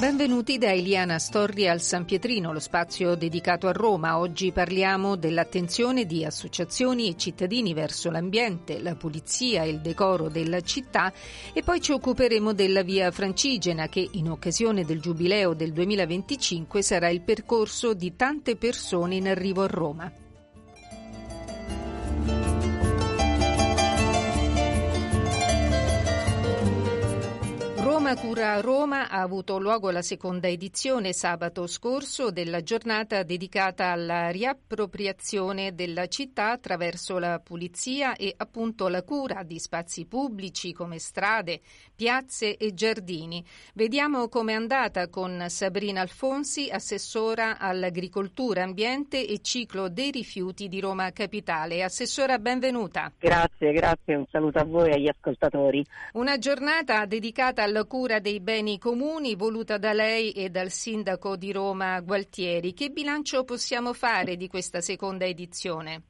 Benvenuti da Eliana Storri al San Pietrino, lo spazio dedicato a Roma. Oggi parliamo dell'attenzione di associazioni e cittadini verso l'ambiente, la pulizia e il decoro della città e poi ci occuperemo della via Francigena che in occasione del giubileo del 2025 sarà il percorso di tante persone in arrivo a Roma. Roma Cura Roma ha avuto luogo la seconda edizione sabato scorso della giornata dedicata alla riappropriazione della città attraverso la pulizia e appunto la cura di spazi pubblici come strade, piazze e giardini. Vediamo com'è andata con Sabrina Alfonsi, assessora all'agricoltura, ambiente e ciclo dei rifiuti di Roma Capitale. Assessora, benvenuta. Grazie, grazie, un saluto a voi e agli ascoltatori. Una giornata dedicata alla cura dei beni comuni voluta da lei e dal sindaco di Roma Gualtieri. Che bilancio possiamo fare di questa seconda edizione?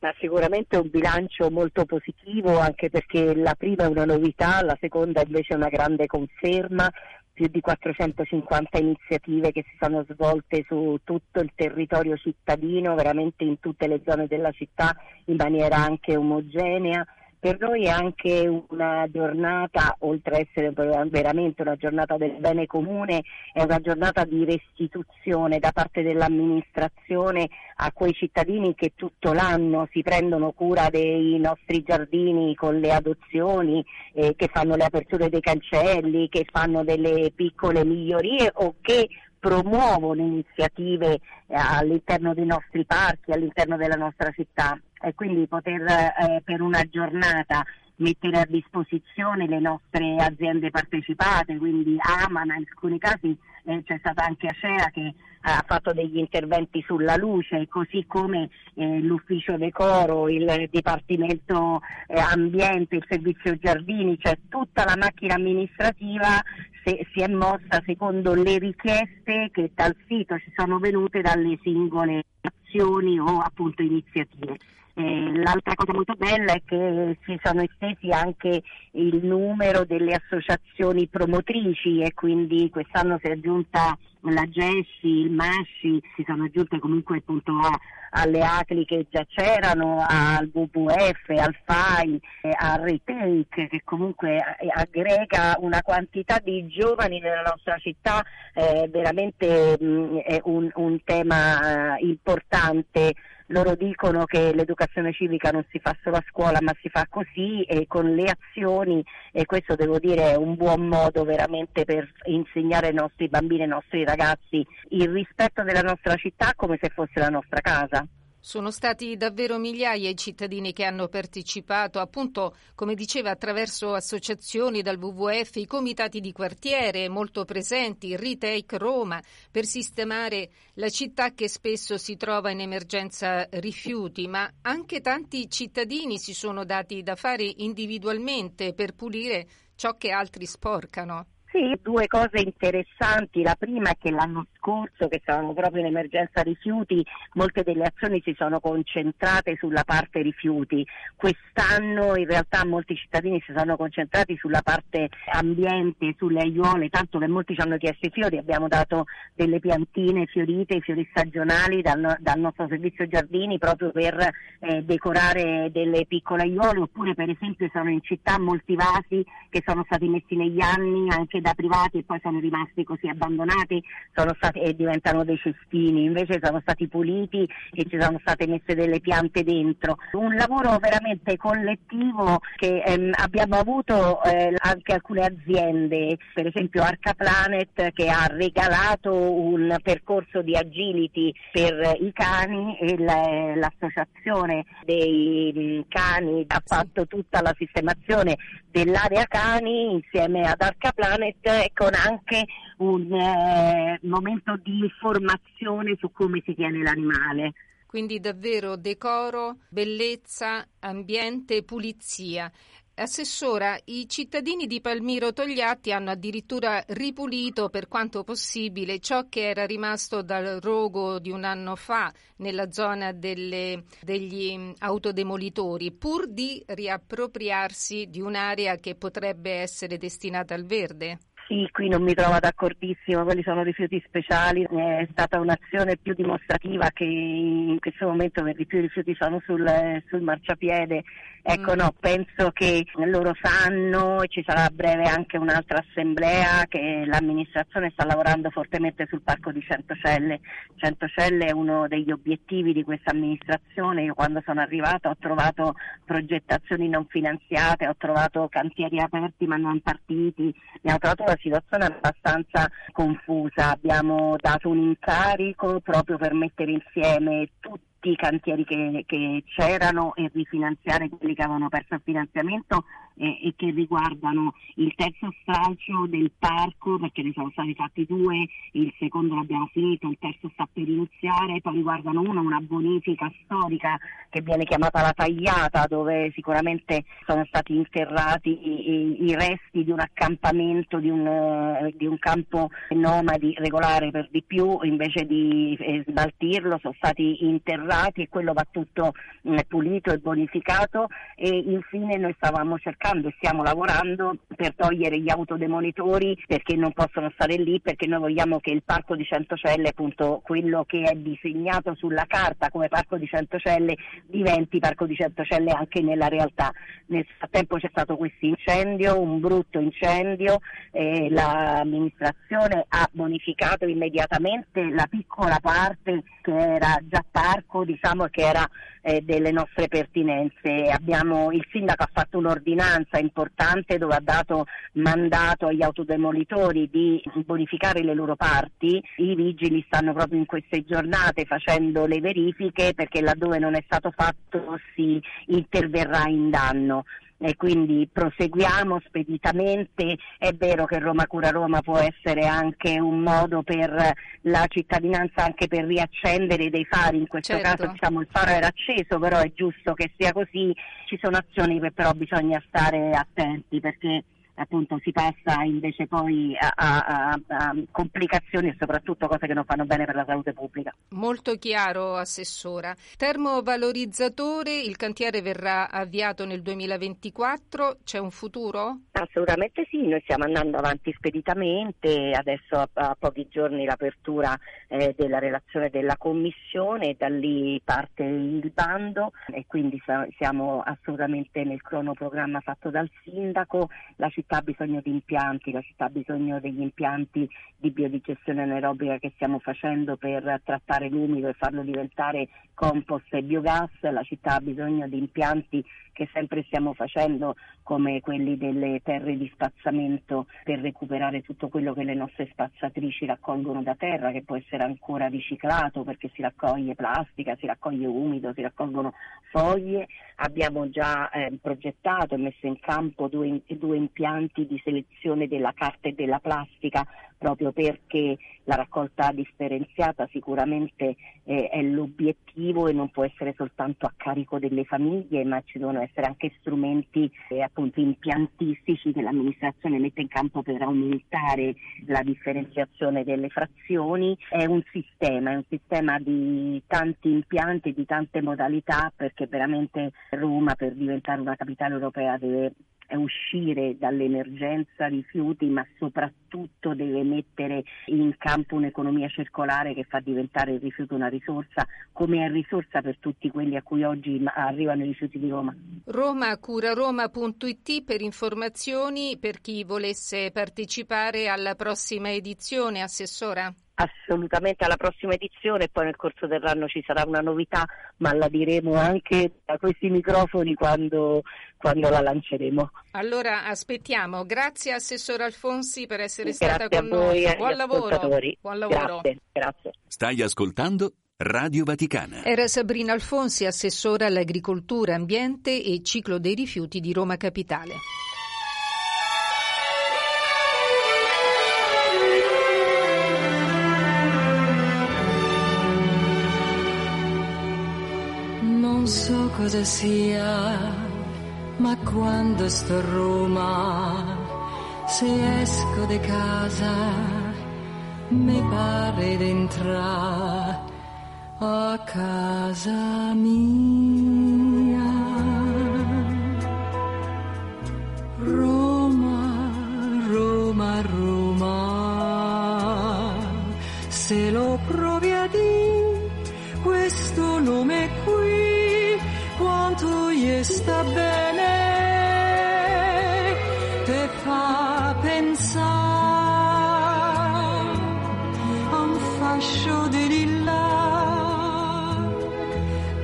Ma sicuramente un bilancio molto positivo anche perché la prima è una novità, la seconda invece è una grande conferma, più di 450 iniziative che si sono svolte su tutto il territorio cittadino, veramente in tutte le zone della città in maniera anche omogenea. Per noi è anche una giornata, oltre a essere veramente una giornata del bene comune, è una giornata di restituzione da parte dell'amministrazione a quei cittadini che tutto l'anno si prendono cura dei nostri giardini con le adozioni, eh, che fanno le aperture dei cancelli, che fanno delle piccole migliorie o che promuovono iniziative eh, all'interno dei nostri parchi, all'interno della nostra città. E quindi poter eh, per una giornata mettere a disposizione le nostre aziende partecipate, quindi Amana, in alcuni casi eh, c'è stata anche Acea che ha fatto degli interventi sulla luce, così come eh, l'ufficio decoro, il Dipartimento eh, Ambiente, il servizio giardini, cioè tutta la macchina amministrativa se, si è mossa secondo le richieste che dal sito ci sono venute dalle singole azioni o appunto iniziative. Eh, l'altra cosa molto bella è che si sono estesi anche il numero delle associazioni promotrici e quindi quest'anno si è aggiunta la GESI, il MASCI, si sono aggiunte comunque appunto a, alle ACLI che già c'erano, al WWF, al FAI, eh, al Retake che comunque aggrega una quantità di giovani nella nostra città, eh, veramente mh, è un, un tema eh, importante loro dicono che l'educazione civica non si fa solo a scuola ma si fa così e con le azioni e questo devo dire è un buon modo veramente per insegnare ai nostri bambini e ai nostri ragazzi il rispetto della nostra città come se fosse la nostra casa. Sono stati davvero migliaia i cittadini che hanno partecipato, appunto, come diceva, attraverso associazioni dal WWF, i comitati di quartiere molto presenti, Retake Roma, per sistemare la città che spesso si trova in emergenza rifiuti, ma anche tanti cittadini si sono dati da fare individualmente per pulire ciò che altri sporcano. Sì, due cose interessanti. La prima è che l'anno scorso, che stavamo proprio in emergenza rifiuti, molte delle azioni si sono concentrate sulla parte rifiuti. Quest'anno in realtà molti cittadini si sono concentrati sulla parte ambiente, sulle aiuole, tanto che molti ci hanno chiesto i fiori. Abbiamo dato delle piantine fiorite, i fiori stagionali dal, dal nostro servizio giardini proprio per eh, decorare delle piccole aiuole, oppure per esempio sono in città molti vasi che sono stati messi negli anni anche da privati e poi sono rimasti così abbandonati sono stati, e diventano dei cestini, invece sono stati puliti e ci sono state messe delle piante dentro. Un lavoro veramente collettivo che ehm, abbiamo avuto eh, anche alcune aziende, per esempio Arca Planet che ha regalato un percorso di agility per i cani e la, l'associazione dei cani ha fatto tutta la sistemazione dell'area cani insieme ad Arca Planet con anche un eh, momento di informazione su come si tiene l'animale. quindi davvero decoro, bellezza, ambiente, pulizia. Assessora, i cittadini di Palmiro Togliatti hanno addirittura ripulito per quanto possibile ciò che era rimasto dal rogo di un anno fa nella zona delle, degli autodemolitori, pur di riappropriarsi di un'area che potrebbe essere destinata al verde. Sì, qui non mi trovo d'accordissimo, quelli sono rifiuti speciali, è stata un'azione più dimostrativa che in questo momento per di più i rifiuti sono sul, sul marciapiede Ecco, mm. no, penso che loro sanno e ci sarà a breve anche un'altra assemblea che l'amministrazione sta lavorando fortemente sul parco di Centocelle. Centocelle è uno degli obiettivi di questa amministrazione. Io quando sono arrivata ho trovato progettazioni non finanziate, ho trovato cantieri aperti ma non partiti, abbiamo trovato una situazione abbastanza confusa. Abbiamo dato un incarico proprio per mettere insieme tutti tutti i cantieri che, che c'erano e rifinanziare quelli che avevano perso il finanziamento e, e, che riguardano il terzo stralcio del parco, perché ne sono stati fatti due, il secondo l'abbiamo finito, il terzo sta per iniziare, poi riguardano uno, una bonifica storica che viene chiamata la tagliata, dove sicuramente sono stati interrati i, i resti di un accampamento, di un, di un, campo nomadi regolare per di più, invece di eh, smaltirlo sono stati interrati e quello va tutto eh, pulito e bonificato e infine noi stavamo cercando e stiamo lavorando per togliere gli autodemolitori perché non possono stare lì, perché noi vogliamo che il parco di Centocelle, appunto quello che è disegnato sulla carta come parco di Centocelle, diventi parco di Centocelle anche nella realtà. Nel frattempo c'è stato questo incendio, un brutto incendio, eh, l'amministrazione ha bonificato immediatamente la piccola parte che era già parco, diciamo che era eh, delle nostre pertinenze. Abbiamo, il sindaco ha fatto un'ordinanza importante dove ha dato mandato agli autodemolitori di bonificare le loro parti. I vigili stanno proprio in queste giornate facendo le verifiche perché laddove non è stato fatto si interverrà in danno e quindi proseguiamo speditamente. È vero che Roma Cura Roma può essere anche un modo per la cittadinanza anche per riaccendere dei fari, in questo certo. caso diciamo, il faro era acceso, però è giusto che sia così, ci sono azioni che però bisogna stare attenti perché appunto si passa invece poi a, a, a, complicazioni e soprattutto cose che non fanno bene per la salute pubblica. Molto chiaro, Assessora. Termovalorizzatore, il cantiere verrà avviato nel 2024, c'è un futuro? Assolutamente sì, noi stiamo andando avanti speditamente, adesso a, a pochi giorni l'apertura eh, della relazione della Commissione, da lì parte il bando e quindi siamo assolutamente nel cronoprogramma fatto dal Sindaco, la città città ha bisogno di impianti, la città ha bisogno degli impianti di biodigestione anaerobica che stiamo facendo per trattare l'umido e farlo diventare compost e biogas, la città ha bisogno di impianti che sempre stiamo facendo come quelli delle terre di spazzamento per recuperare tutto quello che le nostre spazzatrici raccolgono da terra che può essere ancora riciclato perché si raccoglie plastica, si raccoglie umido, si raccolgono foglie. Abbiamo già eh, progettato e messo in campo due, due impianti di selezione della carta e della plastica proprio perché la raccolta differenziata sicuramente eh, è l'obiettivo e non può essere soltanto a carico delle famiglie, ma ci devono essere anche strumenti eh, appunto impiantistici che l'amministrazione mette in campo per aumentare la differenziazione delle frazioni. È un sistema, è un sistema di tanti impianti, di tante modalità perché veramente Roma per diventare una capitale europea deve uscire dall'emergenza rifiuti, ma soprattutto deve mettere in campo un'economia circolare che fa diventare il rifiuto una risorsa, come è risorsa per tutti quelli a cui oggi arrivano i rifiuti di Roma. Roma curaroma.it per informazioni per chi volesse partecipare alla prossima edizione, Assessora assolutamente alla prossima edizione e poi nel corso dell'anno ci sarà una novità, ma la diremo anche da questi microfoni quando, quando la lanceremo. Allora aspettiamo. Grazie Assessore Alfonsi per essere grazie stata con noi. Buon lavoro. Buon lavoro. Grazie, grazie. Stai ascoltando Radio Vaticana. Era Sabrina Alfonsi, assessore all'agricoltura, ambiente e ciclo dei rifiuti di Roma Capitale. Cosa sia, ma quando sto a Roma, se esco di casa, mi pare d'entrare a casa mia. Roma, Roma, Roma, se lo provi sta bene, te fa pensare a un fascio di lilla,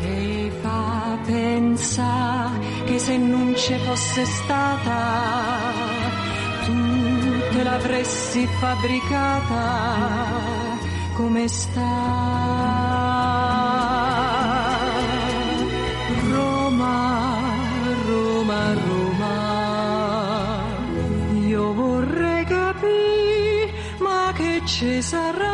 te fa pensare che se non ci fosse stata, tu te l'avresti fabbricata come sta. Ma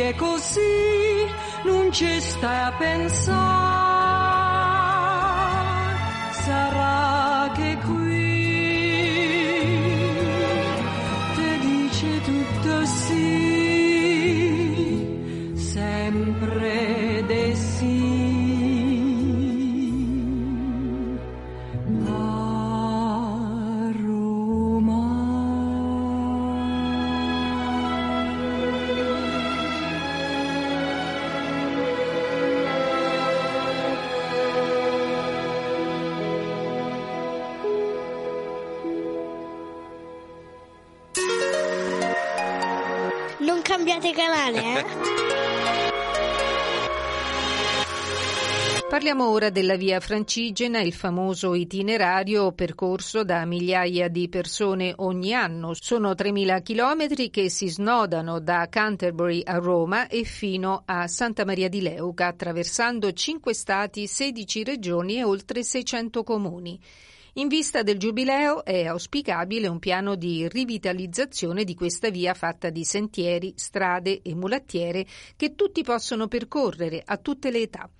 è così, non ci stai a pensare. Cambiate canale, eh? Parliamo ora della via Francigena, il famoso itinerario percorso da migliaia di persone ogni anno. Sono 3.000 chilometri che si snodano da Canterbury a Roma e fino a Santa Maria di Leuca, attraversando 5 stati, 16 regioni e oltre 600 comuni. In vista del Giubileo è auspicabile un piano di rivitalizzazione di questa via fatta di sentieri, strade e mulattiere che tutti possono percorrere a tutte le età.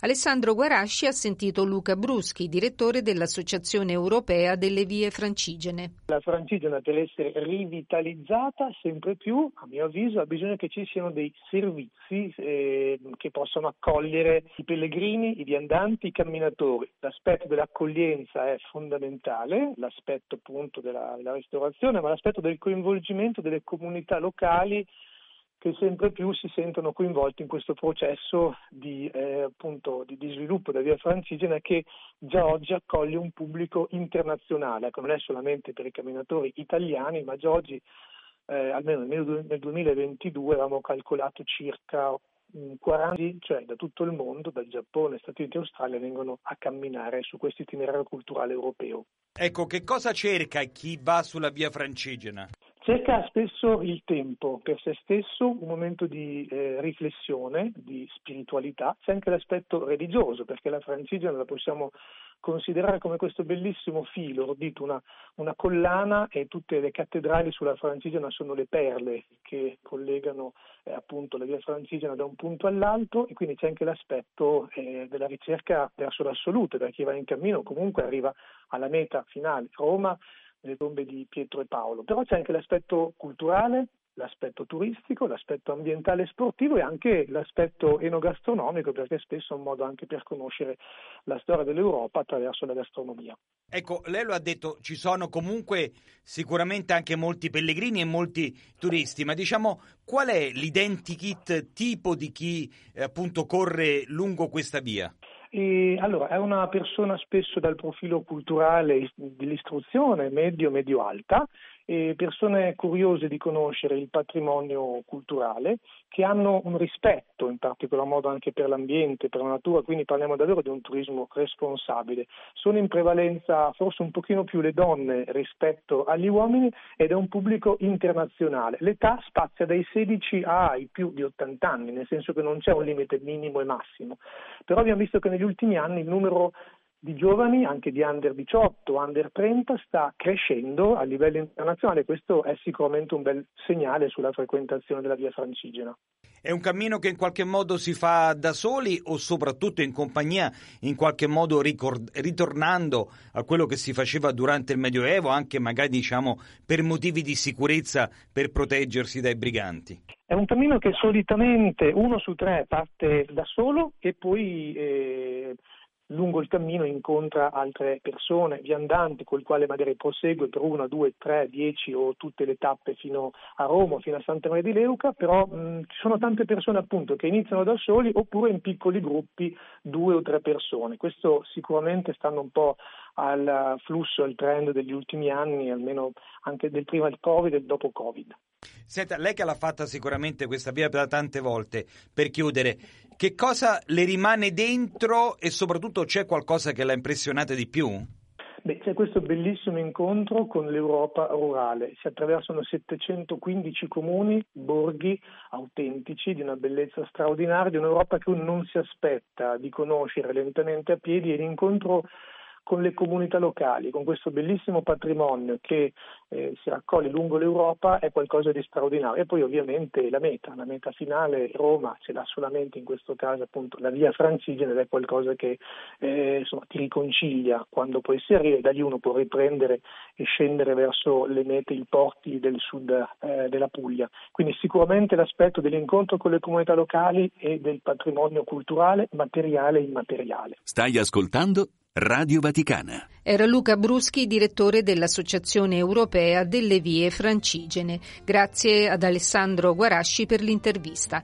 Alessandro Guarasci ha sentito Luca Bruschi, direttore dell'Associazione Europea delle Vie Francigene. La Francigena deve essere rivitalizzata sempre più, a mio avviso, ha bisogno che ci siano dei servizi eh, che possano accogliere i pellegrini, i viandanti, i camminatori. L'aspetto dell'accoglienza è fondamentale, l'aspetto appunto della, della restaurazione, ma l'aspetto del coinvolgimento delle comunità locali che sempre più si sentono coinvolti in questo processo di, eh, appunto, di, di sviluppo della via francigena che già oggi accoglie un pubblico internazionale, ecco, non è solamente per i camminatori italiani, ma già oggi, eh, almeno nel, nel 2022, avevamo calcolato circa 40, cioè da tutto il mondo, dal Giappone, Stati Uniti e Australia, vengono a camminare su questo itinerario culturale europeo. Ecco, che cosa cerca chi va sulla via francigena? Cerca spesso il tempo per se stesso, un momento di eh, riflessione, di spiritualità, c'è anche l'aspetto religioso, perché la francigena la possiamo considerare come questo bellissimo filo, detto una, una collana e tutte le cattedrali sulla francigena sono le perle che collegano eh, appunto la via francigena da un punto all'altro e quindi c'è anche l'aspetto eh, della ricerca verso l'assoluto, da chi va in cammino comunque arriva alla meta finale, Roma, le tombe di Pietro e Paolo, però c'è anche l'aspetto culturale, l'aspetto turistico, l'aspetto ambientale e sportivo e anche l'aspetto enogastronomico, perché spesso è un modo anche per conoscere la storia dell'Europa attraverso la gastronomia. Ecco, lei lo ha detto, ci sono comunque sicuramente anche molti pellegrini e molti turisti, ma diciamo qual è l'identikit tipo di chi eh, appunto corre lungo questa via? E, allora, è una persona spesso dal profilo culturale dell'istruzione medio-medio-alta, e persone curiose di conoscere il patrimonio culturale, che hanno un rispetto in particolar modo anche per l'ambiente, per la natura, quindi parliamo davvero di un turismo responsabile. Sono in prevalenza forse un pochino più le donne rispetto agli uomini ed è un pubblico internazionale. L'età spazia dai 16 ai più di 80 anni, nel senso che non c'è un limite minimo e massimo. Però abbiamo visto che negli ultimi anni il numero di giovani, anche di under 18, under 30, sta crescendo a livello internazionale. Questo è sicuramente un bel segnale sulla frequentazione della via francigena. È un cammino che in qualche modo si fa da soli o soprattutto in compagnia, in qualche modo ricord- ritornando a quello che si faceva durante il Medioevo, anche magari diciamo per motivi di sicurezza, per proteggersi dai briganti? È un cammino che solitamente uno su tre parte da solo e poi eh, lungo il cammino incontra altre persone, viandanti, con il quale magari prosegue per una, due, tre, dieci o tutte le tappe fino a Roma, fino a Santa Maria di Leuca, però mh, ci sono tante persone appunto che iniziano da soli oppure in piccoli gruppi, due o tre persone. Questo sicuramente stanno un po' al flusso, al trend degli ultimi anni, almeno anche del prima del Covid e dopo Covid. Senta, lei che l'ha fatta sicuramente questa via da tante volte, per chiudere, che cosa le rimane dentro e soprattutto c'è qualcosa che l'ha impressionata di più? Beh, c'è questo bellissimo incontro con l'Europa rurale. Si attraversano 715 comuni, borghi autentici di una bellezza straordinaria, di un'Europa che uno non si aspetta di conoscere lentamente a piedi e l'incontro con le comunità locali, con questo bellissimo patrimonio che eh, si raccoglie lungo l'Europa è qualcosa di straordinario. E poi ovviamente la meta, la meta finale Roma ce l'ha solamente in questo caso appunto la via francigena ed è qualcosa che eh, insomma, ti riconcilia quando poi si arriva e da lì uno può riprendere e scendere verso le mete, i porti del sud eh, della Puglia. Quindi sicuramente l'aspetto dell'incontro con le comunità locali e del patrimonio culturale, materiale e immateriale. Stai ascoltando Radio Vaticana. Era Luca Bruschi, direttore dell'Associazione Europea delle Vie Francigene. Grazie ad Alessandro Guarasci per l'intervista.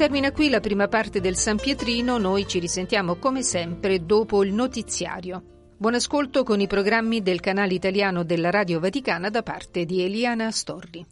Termina qui la prima parte del San Pietrino, noi ci risentiamo come sempre dopo il notiziario. Buon ascolto con i programmi del canale italiano della Radio Vaticana da parte di Eliana Storri.